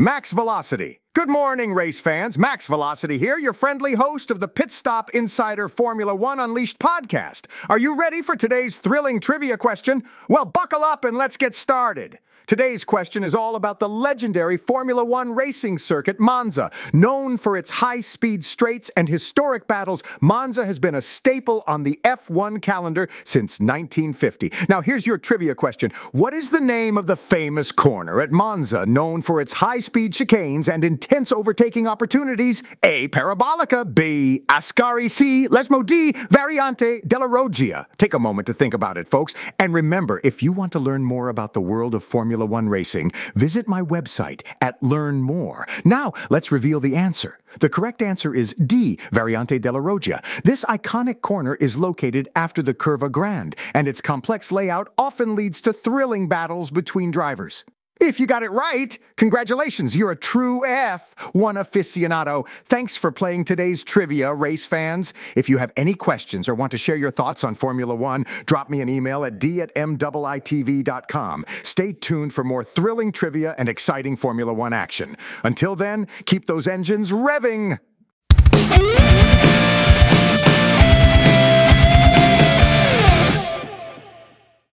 Max Velocity. Good morning, race fans. Max Velocity here, your friendly host of the Pit Stop Insider Formula One Unleashed podcast. Are you ready for today's thrilling trivia question? Well, buckle up and let's get started. Today's question is all about the legendary Formula One racing circuit, Monza. Known for its high speed straights and historic battles, Monza has been a staple on the F1 calendar since 1950. Now, here's your trivia question What is the name of the famous corner at Monza, known for its high speed chicanes and intense overtaking opportunities? A. Parabolica. B. Ascari. C. Lesmo D. Variante della Roggia. Take a moment to think about it, folks. And remember, if you want to learn more about the world of Formula One racing, visit my website at Learn More. Now, let's reveal the answer. The correct answer is D. Variante della Roggia. This iconic corner is located after the Curva Grande, and its complex layout often leads to thrilling battles between drivers. If you got it right, congratulations, you're a true F1 aficionado. Thanks for playing today's trivia, race fans. If you have any questions or want to share your thoughts on Formula One, drop me an email at d at mwiitv.com. Stay tuned for more thrilling trivia and exciting Formula One action. Until then, keep those engines revving.